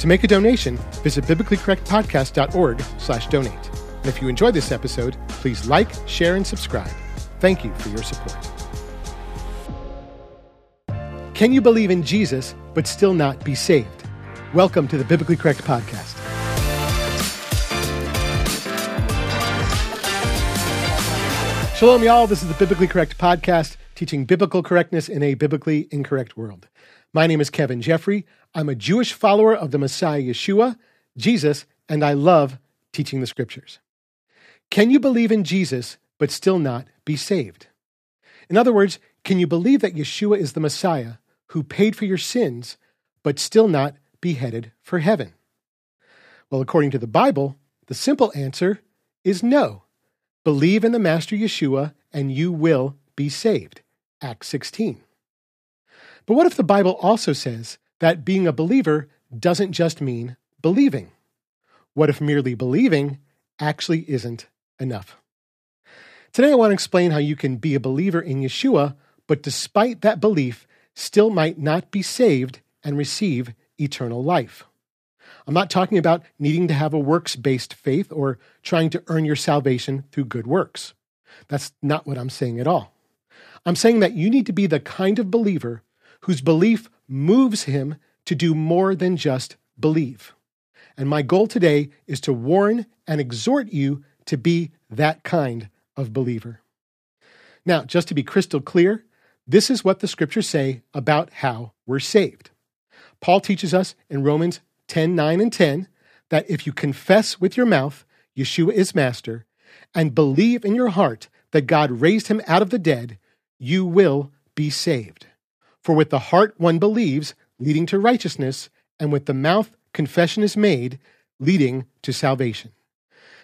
To make a donation, visit biblicallycorrectpodcast.org slash donate. And if you enjoyed this episode, please like, share, and subscribe. Thank you for your support. Can you believe in Jesus but still not be saved? Welcome to the Biblically Correct Podcast. Shalom, y'all. This is the Biblically Correct Podcast, teaching biblical correctness in a biblically incorrect world. My name is Kevin Geoffrey. I'm a Jewish follower of the Messiah Yeshua, Jesus, and I love teaching the scriptures. Can you believe in Jesus but still not be saved? In other words, can you believe that Yeshua is the Messiah who paid for your sins but still not be headed for heaven? Well, according to the Bible, the simple answer is no. Believe in the Master Yeshua and you will be saved. Acts 16. But what if the Bible also says that being a believer doesn't just mean believing? What if merely believing actually isn't enough? Today, I want to explain how you can be a believer in Yeshua, but despite that belief, still might not be saved and receive eternal life. I'm not talking about needing to have a works based faith or trying to earn your salvation through good works. That's not what I'm saying at all. I'm saying that you need to be the kind of believer whose belief moves him to do more than just believe. And my goal today is to warn and exhort you to be that kind of believer. Now, just to be crystal clear, this is what the scriptures say about how we're saved. Paul teaches us in Romans 10 9 and 10 that if you confess with your mouth Yeshua is master and believe in your heart that God raised him out of the dead, you will be saved. For with the heart one believes, leading to righteousness, and with the mouth confession is made, leading to salvation.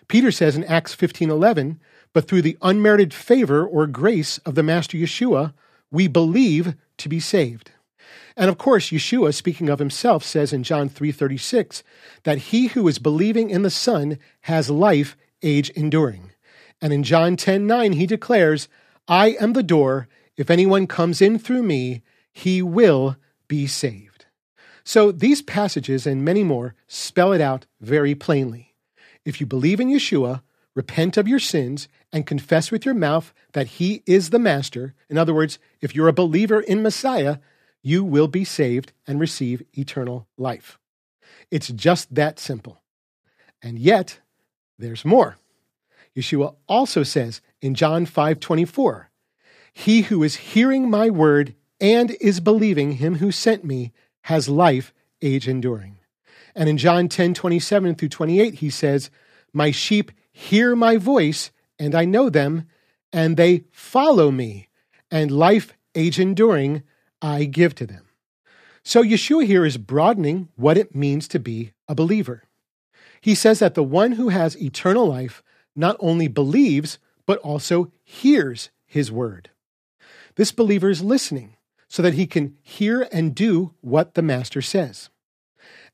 Peter says in Acts 15:11, "But through the unmerited favor or grace of the Master Yeshua, we believe to be saved." And of course, Yeshua, speaking of himself, says in John 3:36 that he who is believing in the Son has life age enduring. And in John 10:9 he declares, "I am the door; if anyone comes in through me, he will be saved." So these passages and many more spell it out very plainly. If you believe in Yeshua, repent of your sins, and confess with your mouth that he is the master, in other words, if you're a believer in Messiah, you will be saved and receive eternal life. It's just that simple. And yet, there's more. Yeshua also says in John 5:24, "He who is hearing my word and is believing him who sent me has life age enduring." And in John 10:27 through 28 he says, "My sheep hear my voice and I know them and they follow me and life age enduring I give to them. So Yeshua here is broadening what it means to be a believer. He says that the one who has eternal life not only believes, but also hears his word. This believer is listening so that he can hear and do what the master says.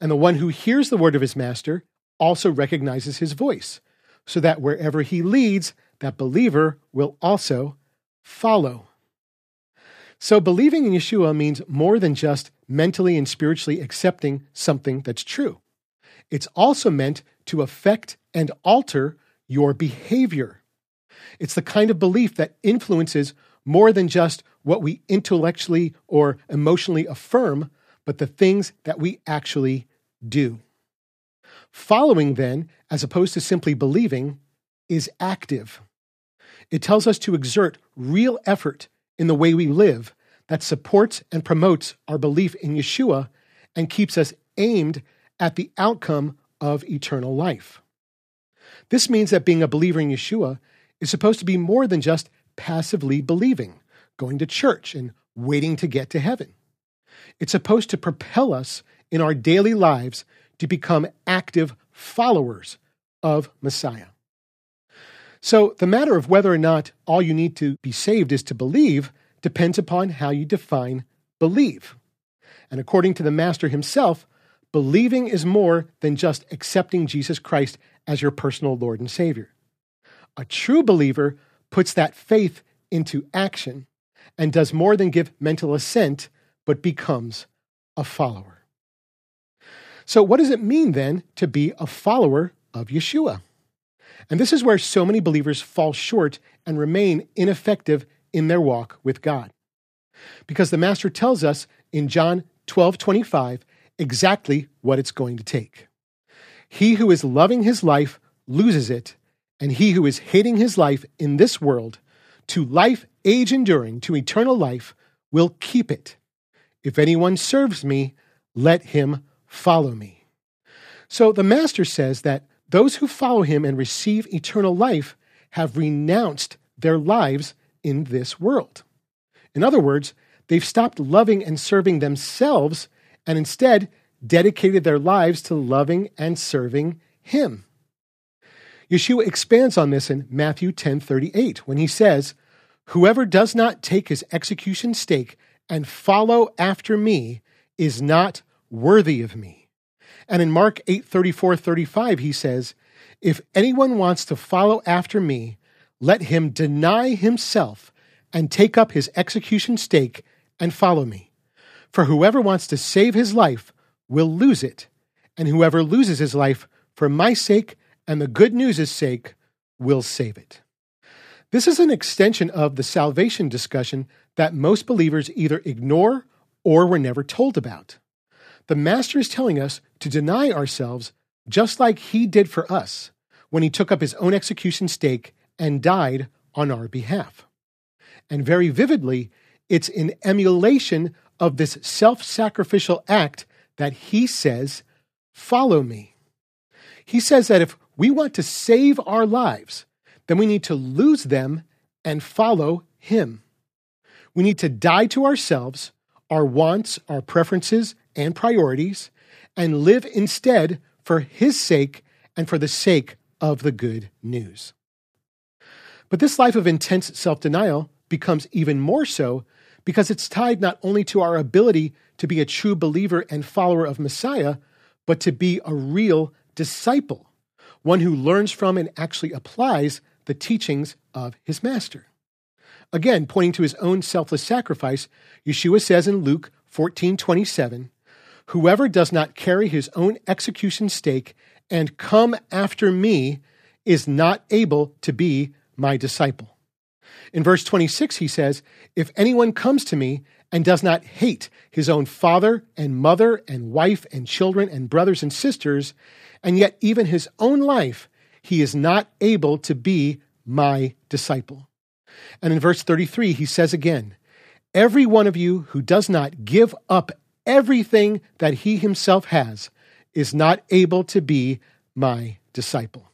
And the one who hears the word of his master also recognizes his voice, so that wherever he leads, that believer will also follow. So, believing in Yeshua means more than just mentally and spiritually accepting something that's true. It's also meant to affect and alter your behavior. It's the kind of belief that influences more than just what we intellectually or emotionally affirm, but the things that we actually do. Following, then, as opposed to simply believing, is active. It tells us to exert real effort in the way we live that supports and promotes our belief in Yeshua and keeps us aimed at the outcome of eternal life. This means that being a believer in Yeshua is supposed to be more than just passively believing, going to church, and waiting to get to heaven. It's supposed to propel us in our daily lives to become active followers of Messiah. So, the matter of whether or not all you need to be saved is to believe depends upon how you define believe. And according to the Master himself, believing is more than just accepting Jesus Christ as your personal Lord and Savior. A true believer puts that faith into action and does more than give mental assent, but becomes a follower. So, what does it mean then to be a follower of Yeshua? And this is where so many believers fall short and remain ineffective in their walk with God. Because the Master tells us in John 12 25 exactly what it's going to take. He who is loving his life loses it, and he who is hating his life in this world to life age enduring, to eternal life, will keep it. If anyone serves me, let him follow me. So the Master says that those who follow him and receive eternal life have renounced their lives in this world. In other words, they've stopped loving and serving themselves and instead dedicated their lives to loving and serving him. Yeshua expands on this in Matthew 10:38 when he says, "Whoever does not take his execution stake and follow after me is not worthy of me." And in Mark 8:34 35 he says, "If anyone wants to follow after me, let him deny himself and take up his execution stake and follow me. For whoever wants to save his life will lose it, and whoever loses his life for my sake and the good news' sake will save it. This is an extension of the salvation discussion that most believers either ignore or were never told about. The Master is telling us to deny ourselves just like he did for us when he took up his own execution stake and died on our behalf. And very vividly, it's in emulation of this self sacrificial act that he says, Follow me. He says that if we want to save our lives, then we need to lose them and follow Him. We need to die to ourselves, our wants, our preferences, and priorities, and live instead for His sake and for the sake of the good news. But this life of intense self denial becomes even more so because it's tied not only to our ability to be a true believer and follower of Messiah, but to be a real disciple one who learns from and actually applies the teachings of his master. Again, pointing to his own selfless sacrifice, Yeshua says in Luke 14:27, "Whoever does not carry his own execution stake and come after me is not able to be my disciple." In verse 26 he says, "If anyone comes to me and does not hate his own father and mother and wife and children and brothers and sisters, and yet even his own life, he is not able to be my disciple. And in verse 33, he says again, Every one of you who does not give up everything that he himself has is not able to be my disciple.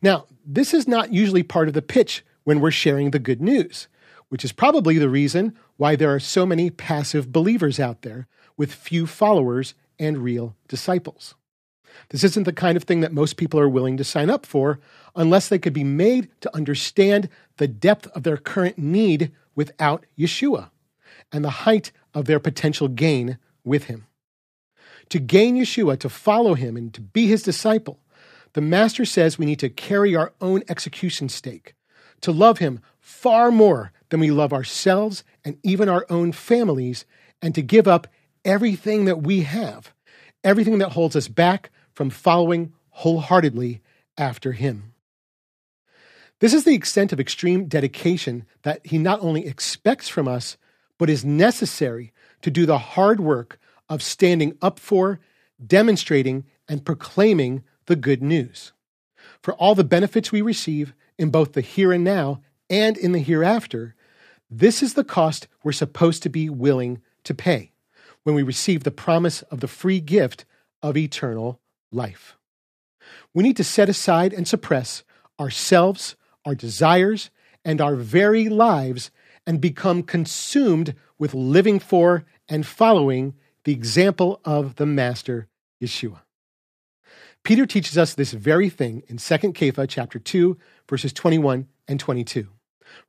Now, this is not usually part of the pitch when we're sharing the good news, which is probably the reason why there are so many passive believers out there with few followers and real disciples. This isn't the kind of thing that most people are willing to sign up for unless they could be made to understand the depth of their current need without Yeshua and the height of their potential gain with him. To gain Yeshua, to follow him, and to be his disciple, the Master says we need to carry our own execution stake, to love him far more than we love ourselves and even our own families, and to give up everything that we have, everything that holds us back from following wholeheartedly after him. This is the extent of extreme dedication that he not only expects from us, but is necessary to do the hard work of standing up for, demonstrating, and proclaiming the good news. For all the benefits we receive in both the here and now and in the hereafter, this is the cost we're supposed to be willing to pay when we receive the promise of the free gift of eternal life. We need to set aside and suppress ourselves, our desires, and our very lives and become consumed with living for and following the example of the Master, Yeshua. Peter teaches us this very thing in 2 Kepha chapter 2, verses 21 and 22,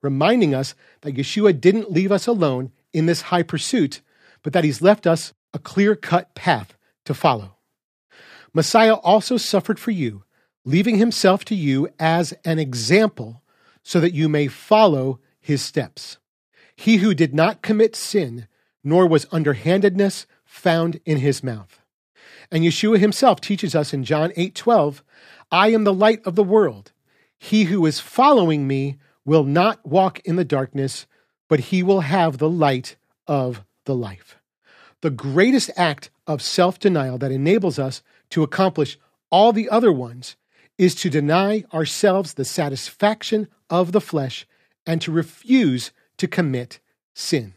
reminding us that Yeshua didn't leave us alone in this high pursuit, but that he's left us a clear cut path to follow. Messiah also suffered for you, leaving himself to you as an example so that you may follow his steps. He who did not commit sin, nor was underhandedness found in his mouth. And Yeshua himself teaches us in John 8 12, I am the light of the world. He who is following me will not walk in the darkness, but he will have the light of the life. The greatest act of self denial that enables us to accomplish all the other ones is to deny ourselves the satisfaction of the flesh and to refuse to commit sin.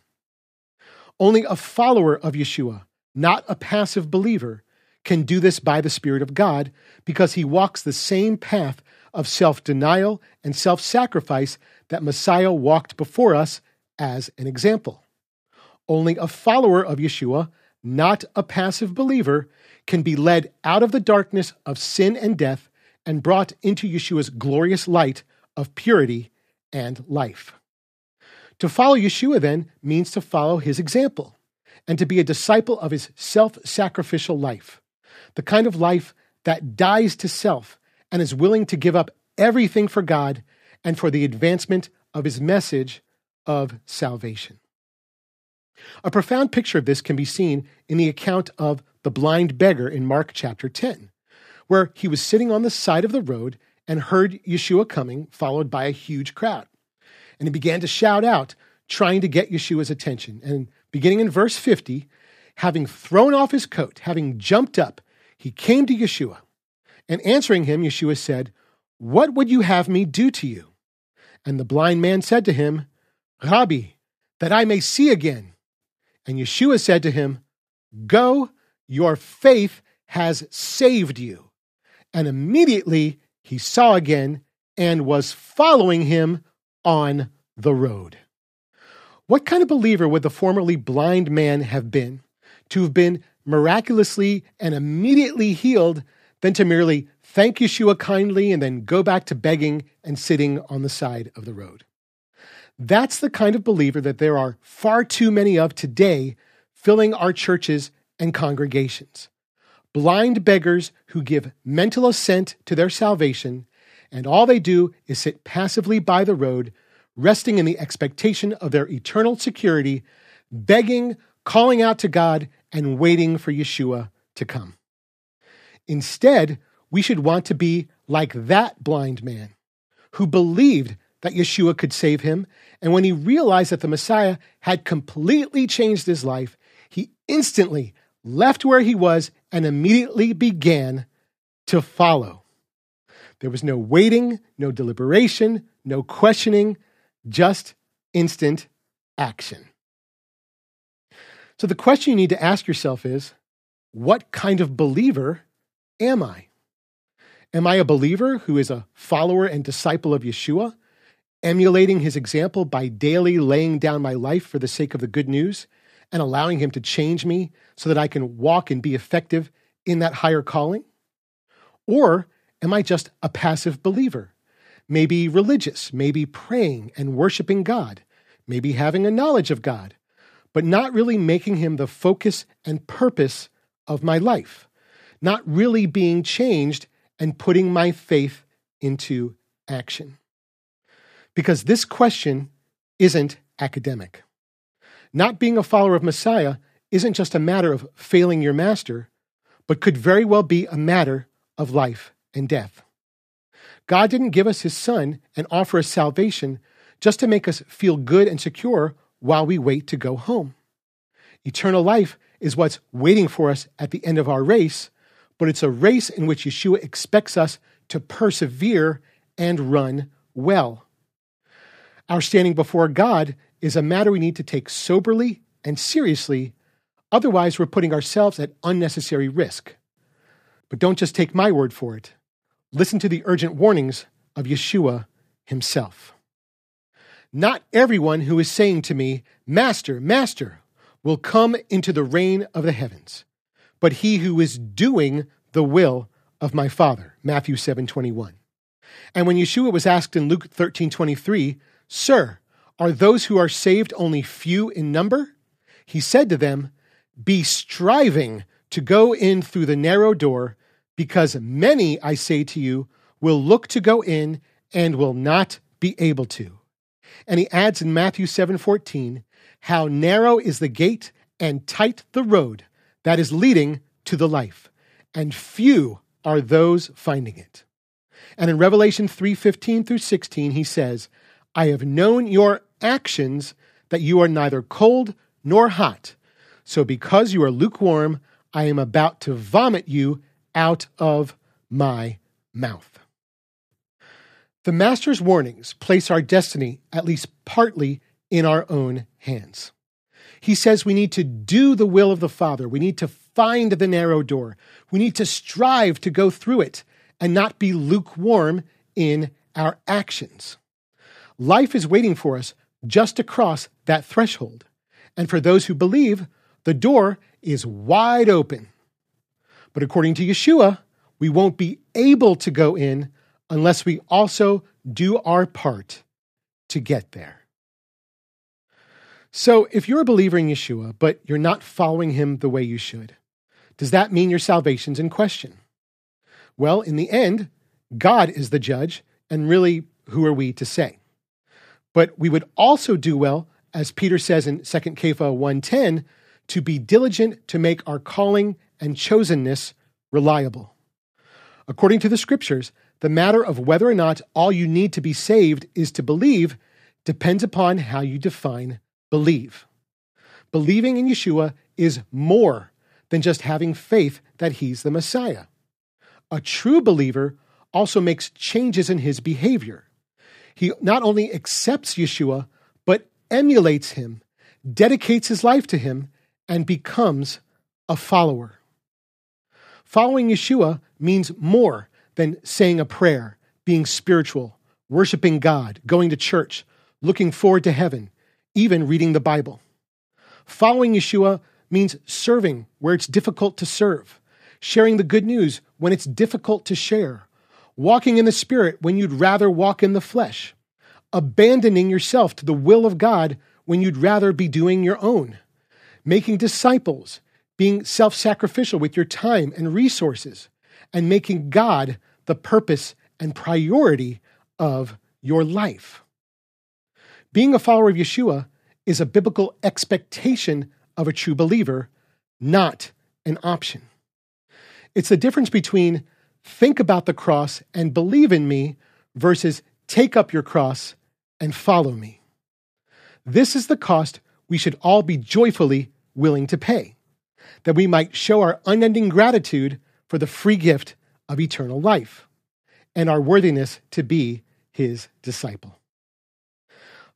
Only a follower of Yeshua, not a passive believer, can do this by the Spirit of God because he walks the same path of self denial and self sacrifice that Messiah walked before us as an example. Only a follower of Yeshua, not a passive believer, can be led out of the darkness of sin and death and brought into Yeshua's glorious light of purity and life. To follow Yeshua, then, means to follow his example and to be a disciple of his self sacrificial life the kind of life that dies to self and is willing to give up everything for God and for the advancement of his message of salvation. A profound picture of this can be seen in the account of the blind beggar in Mark chapter 10, where he was sitting on the side of the road and heard Yeshua coming, followed by a huge crowd. And he began to shout out, trying to get Yeshua's attention. And beginning in verse 50, having thrown off his coat, having jumped up, he came to Yeshua, and answering him, Yeshua said, What would you have me do to you? And the blind man said to him, Rabbi, that I may see again. And Yeshua said to him, Go, your faith has saved you. And immediately he saw again and was following him on the road. What kind of believer would the formerly blind man have been to have been miraculously and immediately healed than to merely thank Yeshua kindly and then go back to begging and sitting on the side of the road. That's the kind of believer that there are far too many of today filling our churches and congregations. Blind beggars who give mental assent to their salvation, and all they do is sit passively by the road, resting in the expectation of their eternal security, begging, calling out to God, and waiting for Yeshua to come. Instead, we should want to be like that blind man who believed that Yeshua could save him. And when he realized that the Messiah had completely changed his life, he instantly left where he was and immediately began to follow. There was no waiting, no deliberation, no questioning, just instant action. So the question you need to ask yourself is what kind of believer am I? Am I a believer who is a follower and disciple of Yeshua, emulating his example by daily laying down my life for the sake of the good news and allowing him to change me so that I can walk and be effective in that higher calling? Or am I just a passive believer? Maybe religious, maybe praying and worshiping God, maybe having a knowledge of God, but not really making him the focus and purpose of my life, not really being changed and putting my faith into action. Because this question isn't academic. Not being a follower of Messiah isn't just a matter of failing your master, but could very well be a matter of life and death. God didn't give us his son and offer us salvation just to make us feel good and secure while we wait to go home. Eternal life is what's waiting for us at the end of our race, but it's a race in which Yeshua expects us to persevere and run well. Our standing before God is a matter we need to take soberly and seriously, otherwise, we're putting ourselves at unnecessary risk. But don't just take my word for it. Listen to the urgent warnings of Yeshua himself. Not everyone who is saying to me, Master, Master, will come into the reign of the heavens, but he who is doing the will of my Father. Matthew 7 21. And when Yeshua was asked in Luke 13 23, Sir, are those who are saved only few in number? He said to them, Be striving to go in through the narrow door, because many, I say to you, will look to go in and will not be able to. And he adds in Matthew 7:14, "How narrow is the gate and tight the road that is leading to the life, and few are those finding it. And in Revelation 3:15 through 16 he says, "I have known your actions that you are neither cold nor hot. So because you are lukewarm, I am about to vomit you out of my mouth." The master's warnings place our destiny at least partly in our own hands. He says we need to do the will of the Father. We need to find the narrow door. We need to strive to go through it and not be lukewarm in our actions. Life is waiting for us just across that threshold. And for those who believe, the door is wide open. But according to Yeshua, we won't be able to go in unless we also do our part to get there. So, if you're a believer in Yeshua, but you're not following him the way you should, does that mean your salvation's in question? Well, in the end, God is the judge, and really, who are we to say? But we would also do well, as Peter says in 2 Kepha 1:10, to be diligent to make our calling and chosenness reliable. According to the scriptures, the matter of whether or not all you need to be saved is to believe depends upon how you define believe. Believing in Yeshua is more than just having faith that he's the Messiah. A true believer also makes changes in his behavior. He not only accepts Yeshua, but emulates him, dedicates his life to him, and becomes a follower. Following Yeshua means more than saying a prayer, being spiritual, worshiping God, going to church, looking forward to heaven, even reading the Bible. Following Yeshua means serving where it's difficult to serve, sharing the good news when it's difficult to share, walking in the Spirit when you'd rather walk in the flesh, abandoning yourself to the will of God when you'd rather be doing your own, making disciples, being self sacrificial with your time and resources, and making God the purpose and priority of your life. Being a follower of Yeshua is a biblical expectation of a true believer, not an option. It's the difference between think about the cross and believe in me versus take up your cross and follow me. This is the cost we should all be joyfully willing to pay, that we might show our unending gratitude for the free gift of eternal life and our worthiness to be his disciple.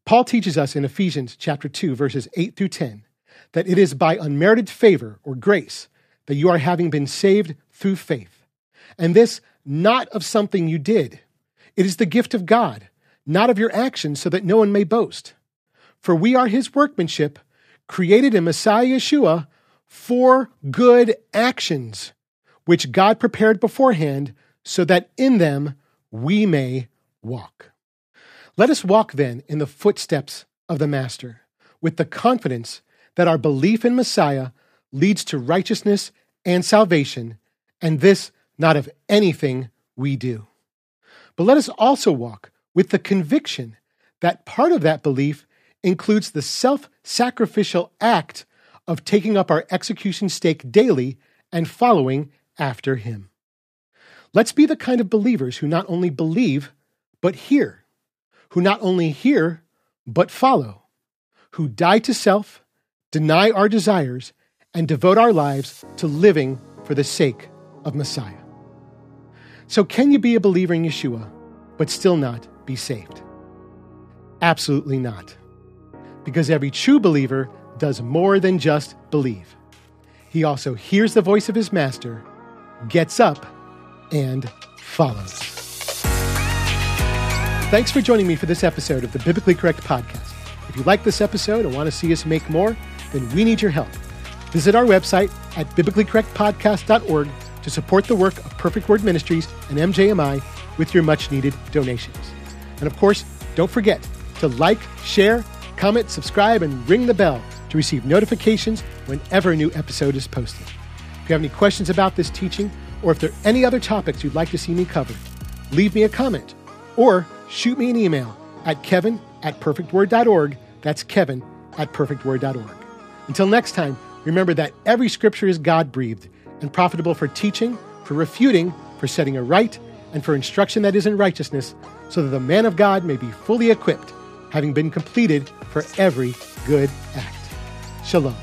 Paul teaches us in Ephesians chapter 2 verses 8 through 10 that it is by unmerited favor or grace that you are having been saved through faith. And this not of something you did. It is the gift of God, not of your actions so that no one may boast. For we are his workmanship, created in Messiah Yeshua for good actions, which God prepared beforehand so that in them we may walk. Let us walk then in the footsteps of the Master with the confidence that our belief in Messiah leads to righteousness and salvation, and this not of anything we do. But let us also walk with the conviction that part of that belief includes the self sacrificial act of taking up our execution stake daily and following after Him. Let's be the kind of believers who not only believe, but hear who not only hear, but follow, who die to self, deny our desires, and devote our lives to living for the sake of Messiah. So, can you be a believer in Yeshua, but still not be saved? Absolutely not. Because every true believer does more than just believe. He also hears the voice of his master, gets up, and follows. Thanks for joining me for this episode of the Biblically Correct Podcast. If you like this episode and want to see us make more, then we need your help. Visit our website at biblicallycorrectpodcast.org to support the work of Perfect Word Ministries and MJMI with your much needed donations. And of course, don't forget to like, share, comment, subscribe, and ring the bell to receive notifications whenever a new episode is posted. If you have any questions about this teaching, or if there are any other topics you'd like to see me cover, leave me a comment or shoot me an email at kevin at perfectword.org. That's kevin at perfectword.org. Until next time, remember that every scripture is God breathed and profitable for teaching, for refuting, for setting a right, and for instruction that is in righteousness, so that the man of God may be fully equipped, having been completed for every good act. Shalom.